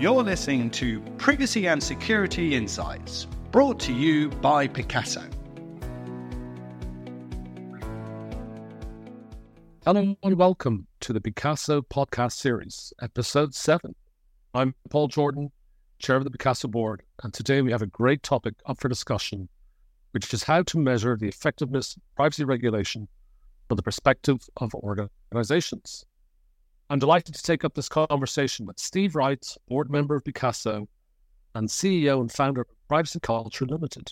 You're listening to Privacy and Security Insights, brought to you by Picasso. Hello and welcome to the Picasso podcast series, episode 7. I'm Paul Jordan, chair of the Picasso board, and today we have a great topic up for discussion, which is how to measure the effectiveness of privacy regulation from the perspective of organizations. I'm delighted to take up this conversation with Steve Wright, board member of Picasso and CEO and founder of Privacy Culture Limited.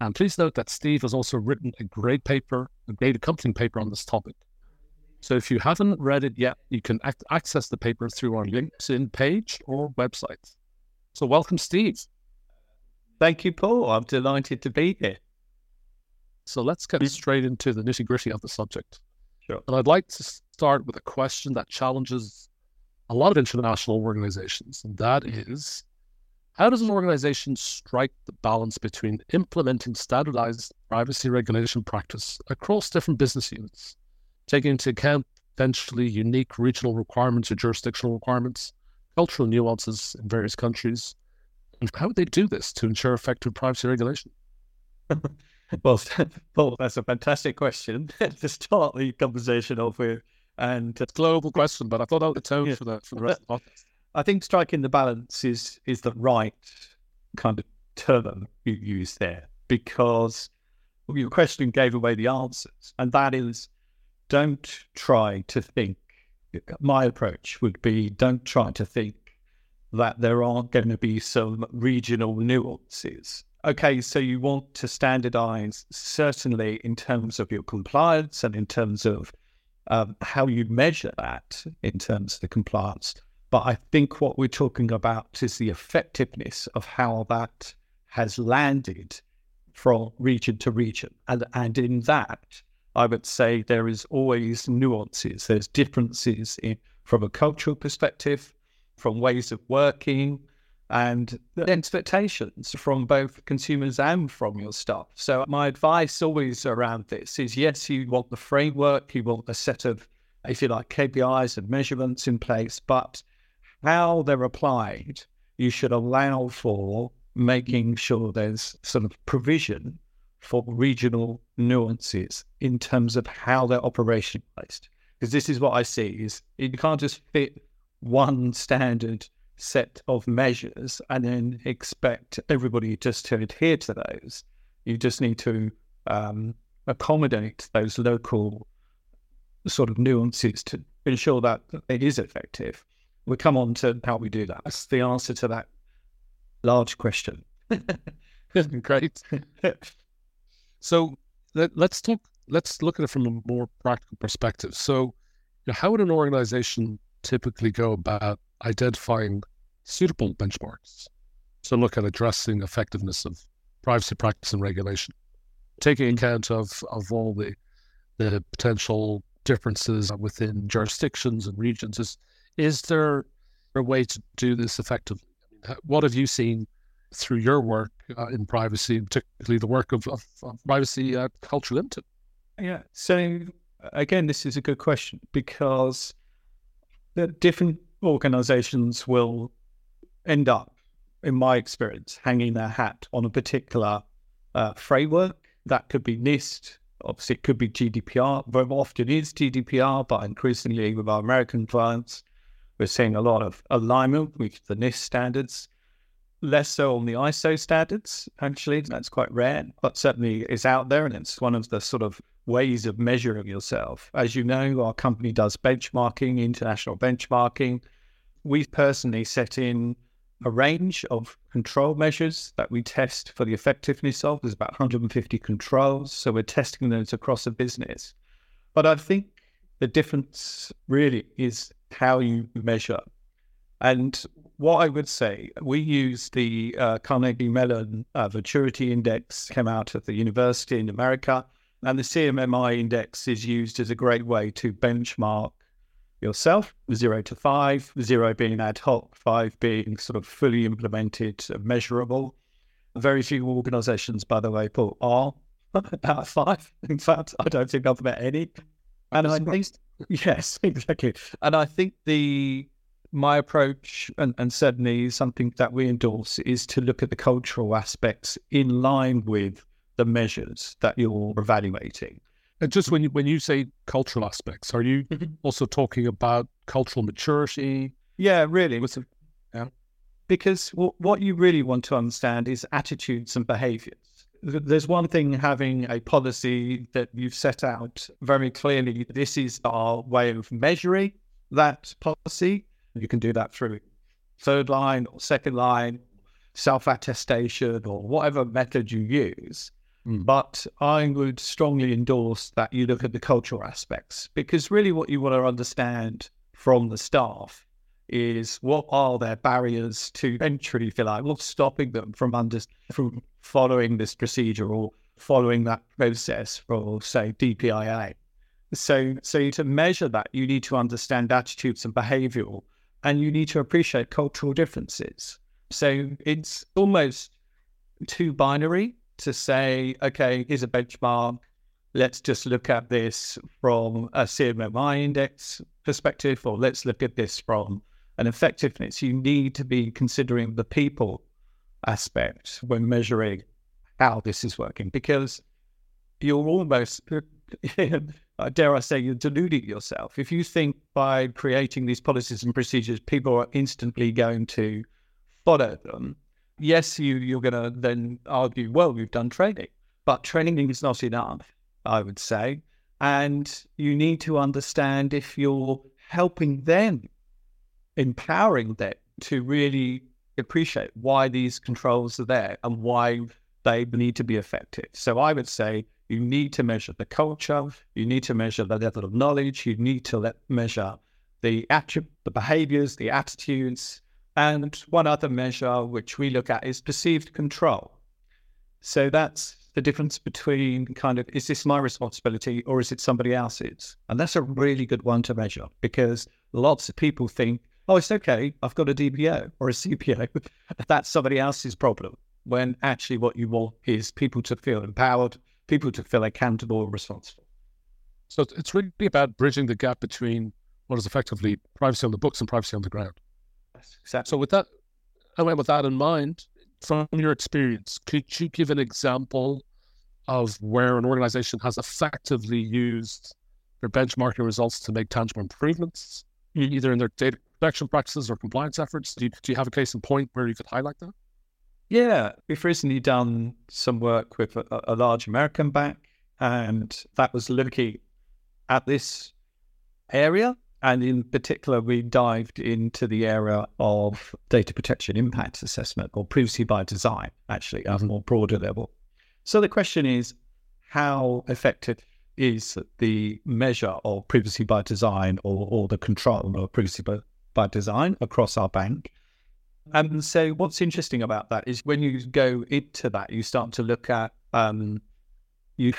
And please note that Steve has also written a great paper, a great accompanying paper on this topic. So if you haven't read it yet, you can ac- access the paper through our LinkedIn page or website. So welcome, Steve. Thank you, Paul. I'm delighted to be here. So let's get mm. straight into the nitty gritty of the subject. Sure. And I'd like to start with a question that challenges a lot of international organizations, and that is how does an organization strike the balance between implementing standardized privacy regulation practice across different business units, taking into account potentially unique regional requirements or jurisdictional requirements, cultural nuances in various countries, and how would they do this to ensure effective privacy regulation? well, Paul, that's a fantastic question to start the conversation off with. And it's a global question, but I thought I'd tone yeah. for the for the rest of the podcast. I think striking the balance is is the right kind of term you use there because your question gave away the answers, and that is don't try to think. My approach would be don't try to think that there aren't going to be some regional nuances okay, so you want to standardize certainly in terms of your compliance and in terms of um, how you measure that in terms of the compliance. But I think what we're talking about is the effectiveness of how that has landed from region to region. And, and in that, I would say there is always nuances. There's differences in, from a cultural perspective, from ways of working, and the expectations from both consumers and from your staff. So my advice always around this is yes, you want the framework, you want a set of, if you like, KPIs and measurements in place, but how they're applied, you should allow for making sure there's sort of provision for regional nuances in terms of how they're operationalized. Because this is what I see is you can't just fit one standard set of measures and then expect everybody just to adhere to those. You just need to um, accommodate those local sort of nuances to ensure that it is effective. We come on to how we do that. That's the answer to that large question. Great. so let, us talk. Let's look at it from a more practical perspective. So, you know, how would an organization typically go about identifying suitable benchmarks to look at addressing effectiveness of privacy practice and regulation, taking account of, of all the the potential differences within jurisdictions and regions. Is is there a way to do this effectively? What have you seen through your work uh, in privacy, particularly the work of, of, of Privacy uh, Culture Limited? Yeah. So again, this is a good question because the different organizations will end up, in my experience, hanging their hat on a particular uh, framework. That could be NIST, obviously, it could be GDPR. Very often is GDPR, but increasingly with our American clients, we're seeing a lot of alignment with the NIST standards. Less so on the ISO standards, actually. That's quite rare, but certainly is out there. And it's one of the sort of ways of measuring yourself. As you know, our company does benchmarking, international benchmarking. We personally set in a range of control measures that we test for the effectiveness of. There's about 150 controls. So we're testing those across a business. But I think the difference really is how you measure. And what I would say, we use the uh, Carnegie Mellon uh, Maturity Index, came out of the university in America. And the CMMI index is used as a great way to benchmark yourself, zero to five, zero being ad hoc, five being sort of fully implemented, measurable. Very few organizations, by the way, Paul, are at five. In fact, I don't think I've met any. And I think, yes, exactly. And I think the my approach, and, and certainly something that we endorse, is to look at the cultural aspects in line with the measures that you're evaluating. And just when you, when you say cultural aspects, are you Mhm. also talking about cultural maturity? Yeah, really. It- because w- what you really want to understand is attitudes and behaviors. There's one thing having a policy that you've set out very clearly. This is our way of measuring that policy. You can do that through third line or second line, self attestation, or whatever method you use. Mm. But I would strongly endorse that you look at the cultural aspects because really what you want to understand from the staff is what are their barriers to entry, if you like, what's stopping them from under from following this procedure or following that process for say DPIA. So so to measure that, you need to understand attitudes and behavioural and you need to appreciate cultural differences. So it's almost too binary to say, okay, here's a benchmark. Let's just look at this from a CMMI index perspective, or let's look at this from an effectiveness. You need to be considering the people aspect when measuring how this is working because you're almost, dare I say, you're deluding yourself. If you think by creating these policies and procedures, people are instantly going to follow them, yes, you, you're going to then argue, well, we've done training, but training is not enough, I would say. And you need to understand if you're helping them, empowering them to really appreciate why these controls are there and why they need to be effective. So I would say you need to measure the culture, you need to measure the level of knowledge, you need to let, measure the the behaviors, the attitudes, and one other measure which we look at is perceived control. So that's the difference between kind of is this my responsibility or is it somebody else's? And that's a really good one to measure because lots of people think, oh, it's okay, I've got a DPO or a CPO. that's somebody else's problem. When actually what you want is people to feel empowered, people to feel accountable and responsible. So it's- really about bridging the gap between what is effectively privacy on the books and privacy on the ground. Exactly. So with that, I went with that in mind. From your experience, could you give an example of where an organization has effectively used their benchmarking results to make tangible improvements, either in their data protection practices or compliance efforts? Do you, do you have a case in point where you could highlight that? Yeah, we've recently done some work with a, a large American bank, and that was looking at this area. And in particular, we dived into the area of data protection impact assessment or privacy by design, actually, at a more broader level. So the question is how effective is the measure of privacy by design or, or the control of privacy by, by design across our bank? And so, what's interesting about that is when you go into that, you start to look at um,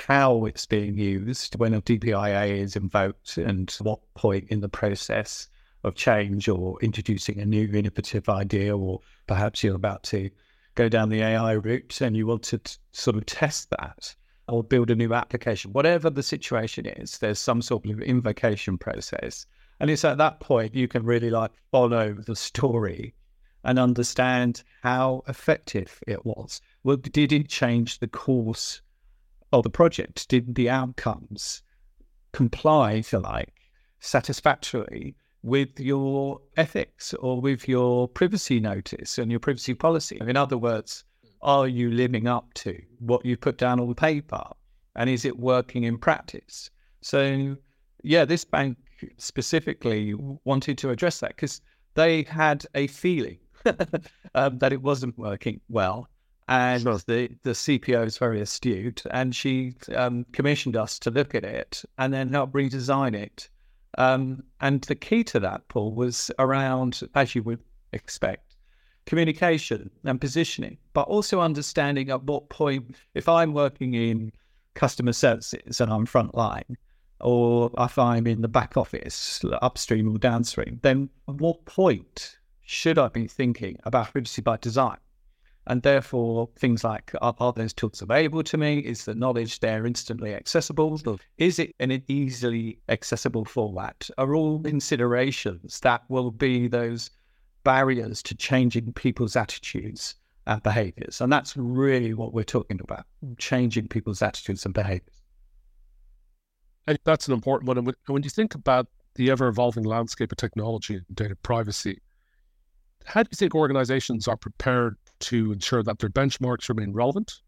how it's being used when a DPIA is invoked and what point in the process of change or introducing a new innovative idea, or perhaps you're about to go down the AI route and you want to t- sort of test that or build a new application. Whatever the situation is, there's some sort of invocation process. And it's at that point you can really like follow the story and understand how effective it was. Well, did it change the course of the project? Did the outcomes comply, if you like, satisfactorily with your ethics or with your privacy notice and your privacy policy? In other words, are you living up to what you put down on the paper? And is it working in practice? So, yeah, this bank specifically wanted to address that because they had a feeling um, that it wasn't working well. And Sure. the, the CPO is very astute, and she um, commissioned us to look at it and then help redesign it. Um, and the key to that, Paul, was around, as you would expect, communication and positioning, but also understanding at what point, if I'm working in customer services and I'm frontline, or if I'm in the back office, upstream or downstream, then at what point should I be thinking about privacy by design? And therefore, things like are, are those tools available to me? Is the knowledge there instantly accessible? Is it in an easily accessible format? Are all considerations that will be those barriers to changing people's attitudes and behaviors. And that's really what we're talking about changing people's attitudes and behaviors. And that's an important one. And when you think about the ever evolving landscape of technology and data privacy, how do you think organizations are prepared to ensure that their benchmarks remain relevant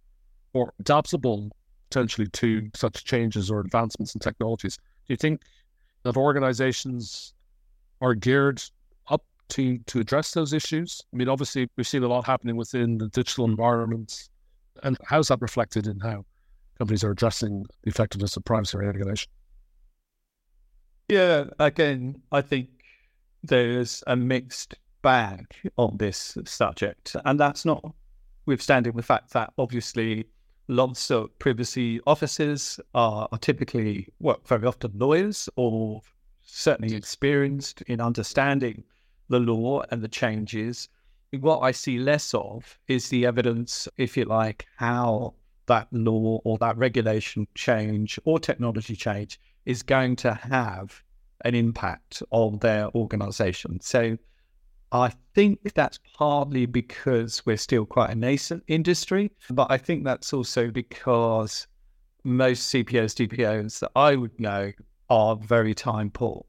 or adaptable potentially to such changes or advancements in technologies? Do you think that organizations are geared up to to address those issues? I mean, obviously, we've seen a lot happening within the digital environments, and how's that reflected in how companies are addressing the effectiveness of privacy regulation? Yeah, again, I think there's a mixed bag on this subject, and that's not withstanding the fact that obviously lots of privacy officers are, are typically, well, very often lawyers or certainly experienced in understanding the law and the changes. What I see less of is the evidence, if you like, how that law or that regulation change or technology change is going to have an impact on their organization. So I think that's partly because we're still quite a nascent industry, but I think that's also because most CPOs, DPOs that I would know are very time poor.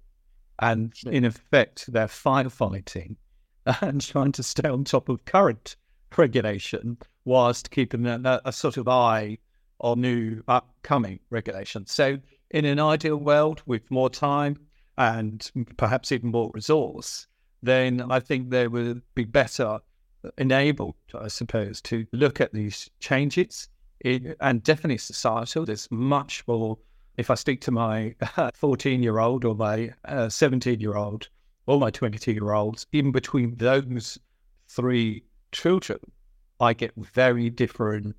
And in effect, they're firefighting and trying to stay on top of current regulation whilst keeping a, a sort of eye on new upcoming regulation. So, in an ideal world with more time and perhaps even more resource, then I think they would be better enabled, I suppose, to look at these changes. And definitely societal. There's much more. If I speak to my 14 year old or my 17 uh, year old or my 22 year olds, even between those three children, I get very different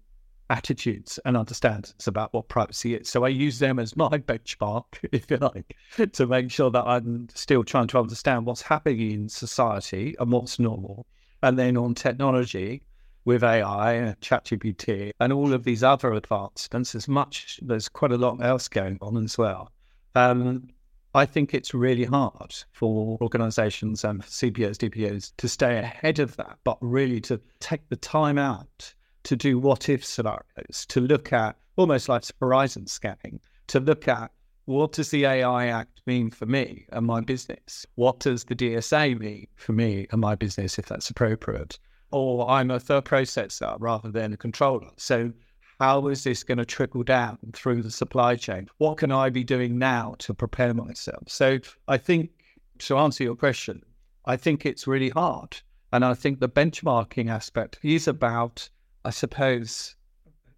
attitudes and understandings about what privacy is. So I use them as my benchmark, if you like, to make sure that I'm still trying to understand what's happening in society and what's normal. And then on technology with AI and ChatGPT and all of these other advancements, there's much, there's quite a lot else going on as well. Um, I think it's really hard for organizations and CPOs, DPOs to stay ahead of that, but really to take the time out to do what if scenarios, to look at almost like horizon scanning, to look at what does the AI Act mean for me and my business? What does the DSA mean for me and my business, if that's appropriate? Or I'm a third processor rather than a controller. So how is this going to trickle down through the supply chain? What can I be doing now to prepare myself? So I think to answer your question, I think it's really hard. And I think the benchmarking aspect is about, I suppose,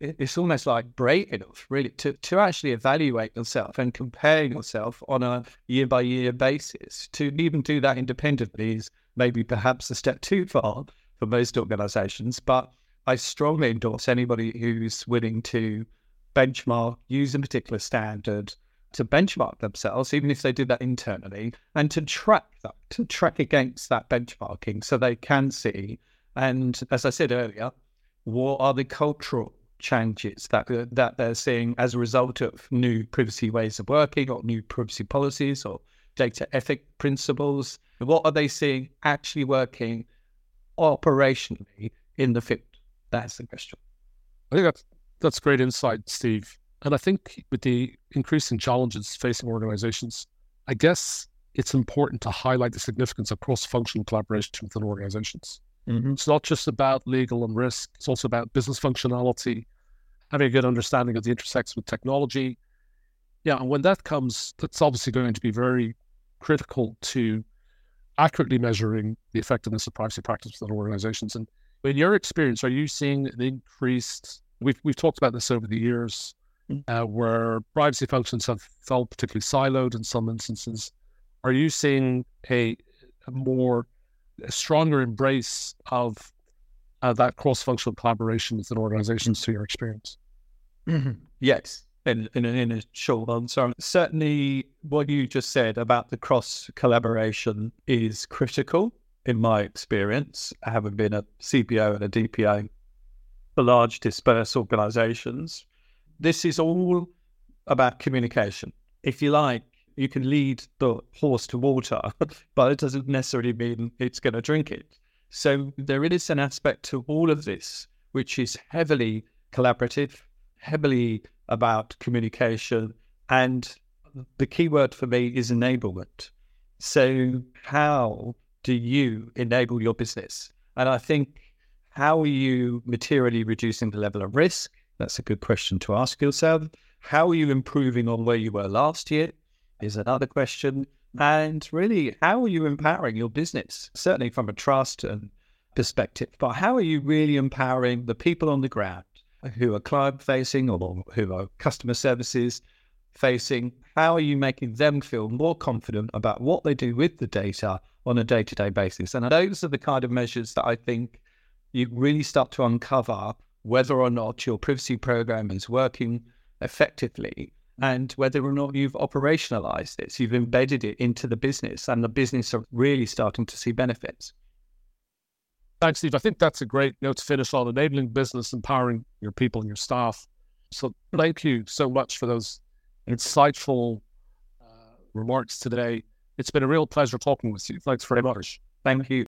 it's almost like brave enough, really, to, to actually evaluate yourself and compare yourself on a year by year basis. To even do that independently is maybe perhaps a step too far for most organizations. But I strongly endorse anybody who's willing to benchmark, use a particular standard to benchmark themselves, even if they do that internally, and to track that, to track against that benchmarking so they can see. And as I said earlier, what are the cultural changes that that they're seeing as a result of new privacy ways of working or new privacy policies or data ethic principles? What are they seeing actually working operationally in the field? That's the question. I think that's that's great insight, Steve. And I think with the increasing challenges facing organizations, I guess it's important to highlight the significance of cross-functional collaboration within organizations. Mm-hmm. It's not just about legal and risk; it's also about business functionality, having a good understanding of the intersects with technology. Yeah, and when that comes, that's obviously going to be very critical to accurately measuring the effectiveness of privacy practice within organizations. And in your experience, are you seeing an increased? We've we've talked about this over the years, mm. uh, where privacy functions have felt particularly siloed in some instances. Are you seeing a, a more a stronger embrace of uh, that cross-functional collaboration within organizations through your experience? Mm-hmm. Yes, in, in, in a short answer. Certainly, what you just said about the cross collaboration is critical in my experience, having been a CPO and a DPO for large dispersed organizations. This is all about communication. If you like, you can lead the horse to water, but it doesn't necessarily mean it's going to drink it. So there is an aspect to all of this which is heavily collaborative, heavily about communication, and the key word for me is enablement. So, how do you enable your business? And I think, how are you materially reducing the level of risk? That's a good question to ask yourself. How are you improving on where you were last year? Is another question. And really, how are you empowering your business? Certainly from a trust and perspective, but how are you really empowering the people on the ground who are client facing or who are customer services facing? How are you making them feel more confident about what they do with the data on a day to day basis? And those are the kind of measures that I think you really start to uncover whether or not your privacy program is working effectively and whether or not you've operationalized this, you've embedded it into the business, and the business are really starting to see benefits. Thanks, Steve. I think that's a great note to finish on enabling business, empowering your people and your staff. So, thank you so much for those insightful uh, remarks today. It's been a real pleasure talking with you. Thanks very much. Thank you.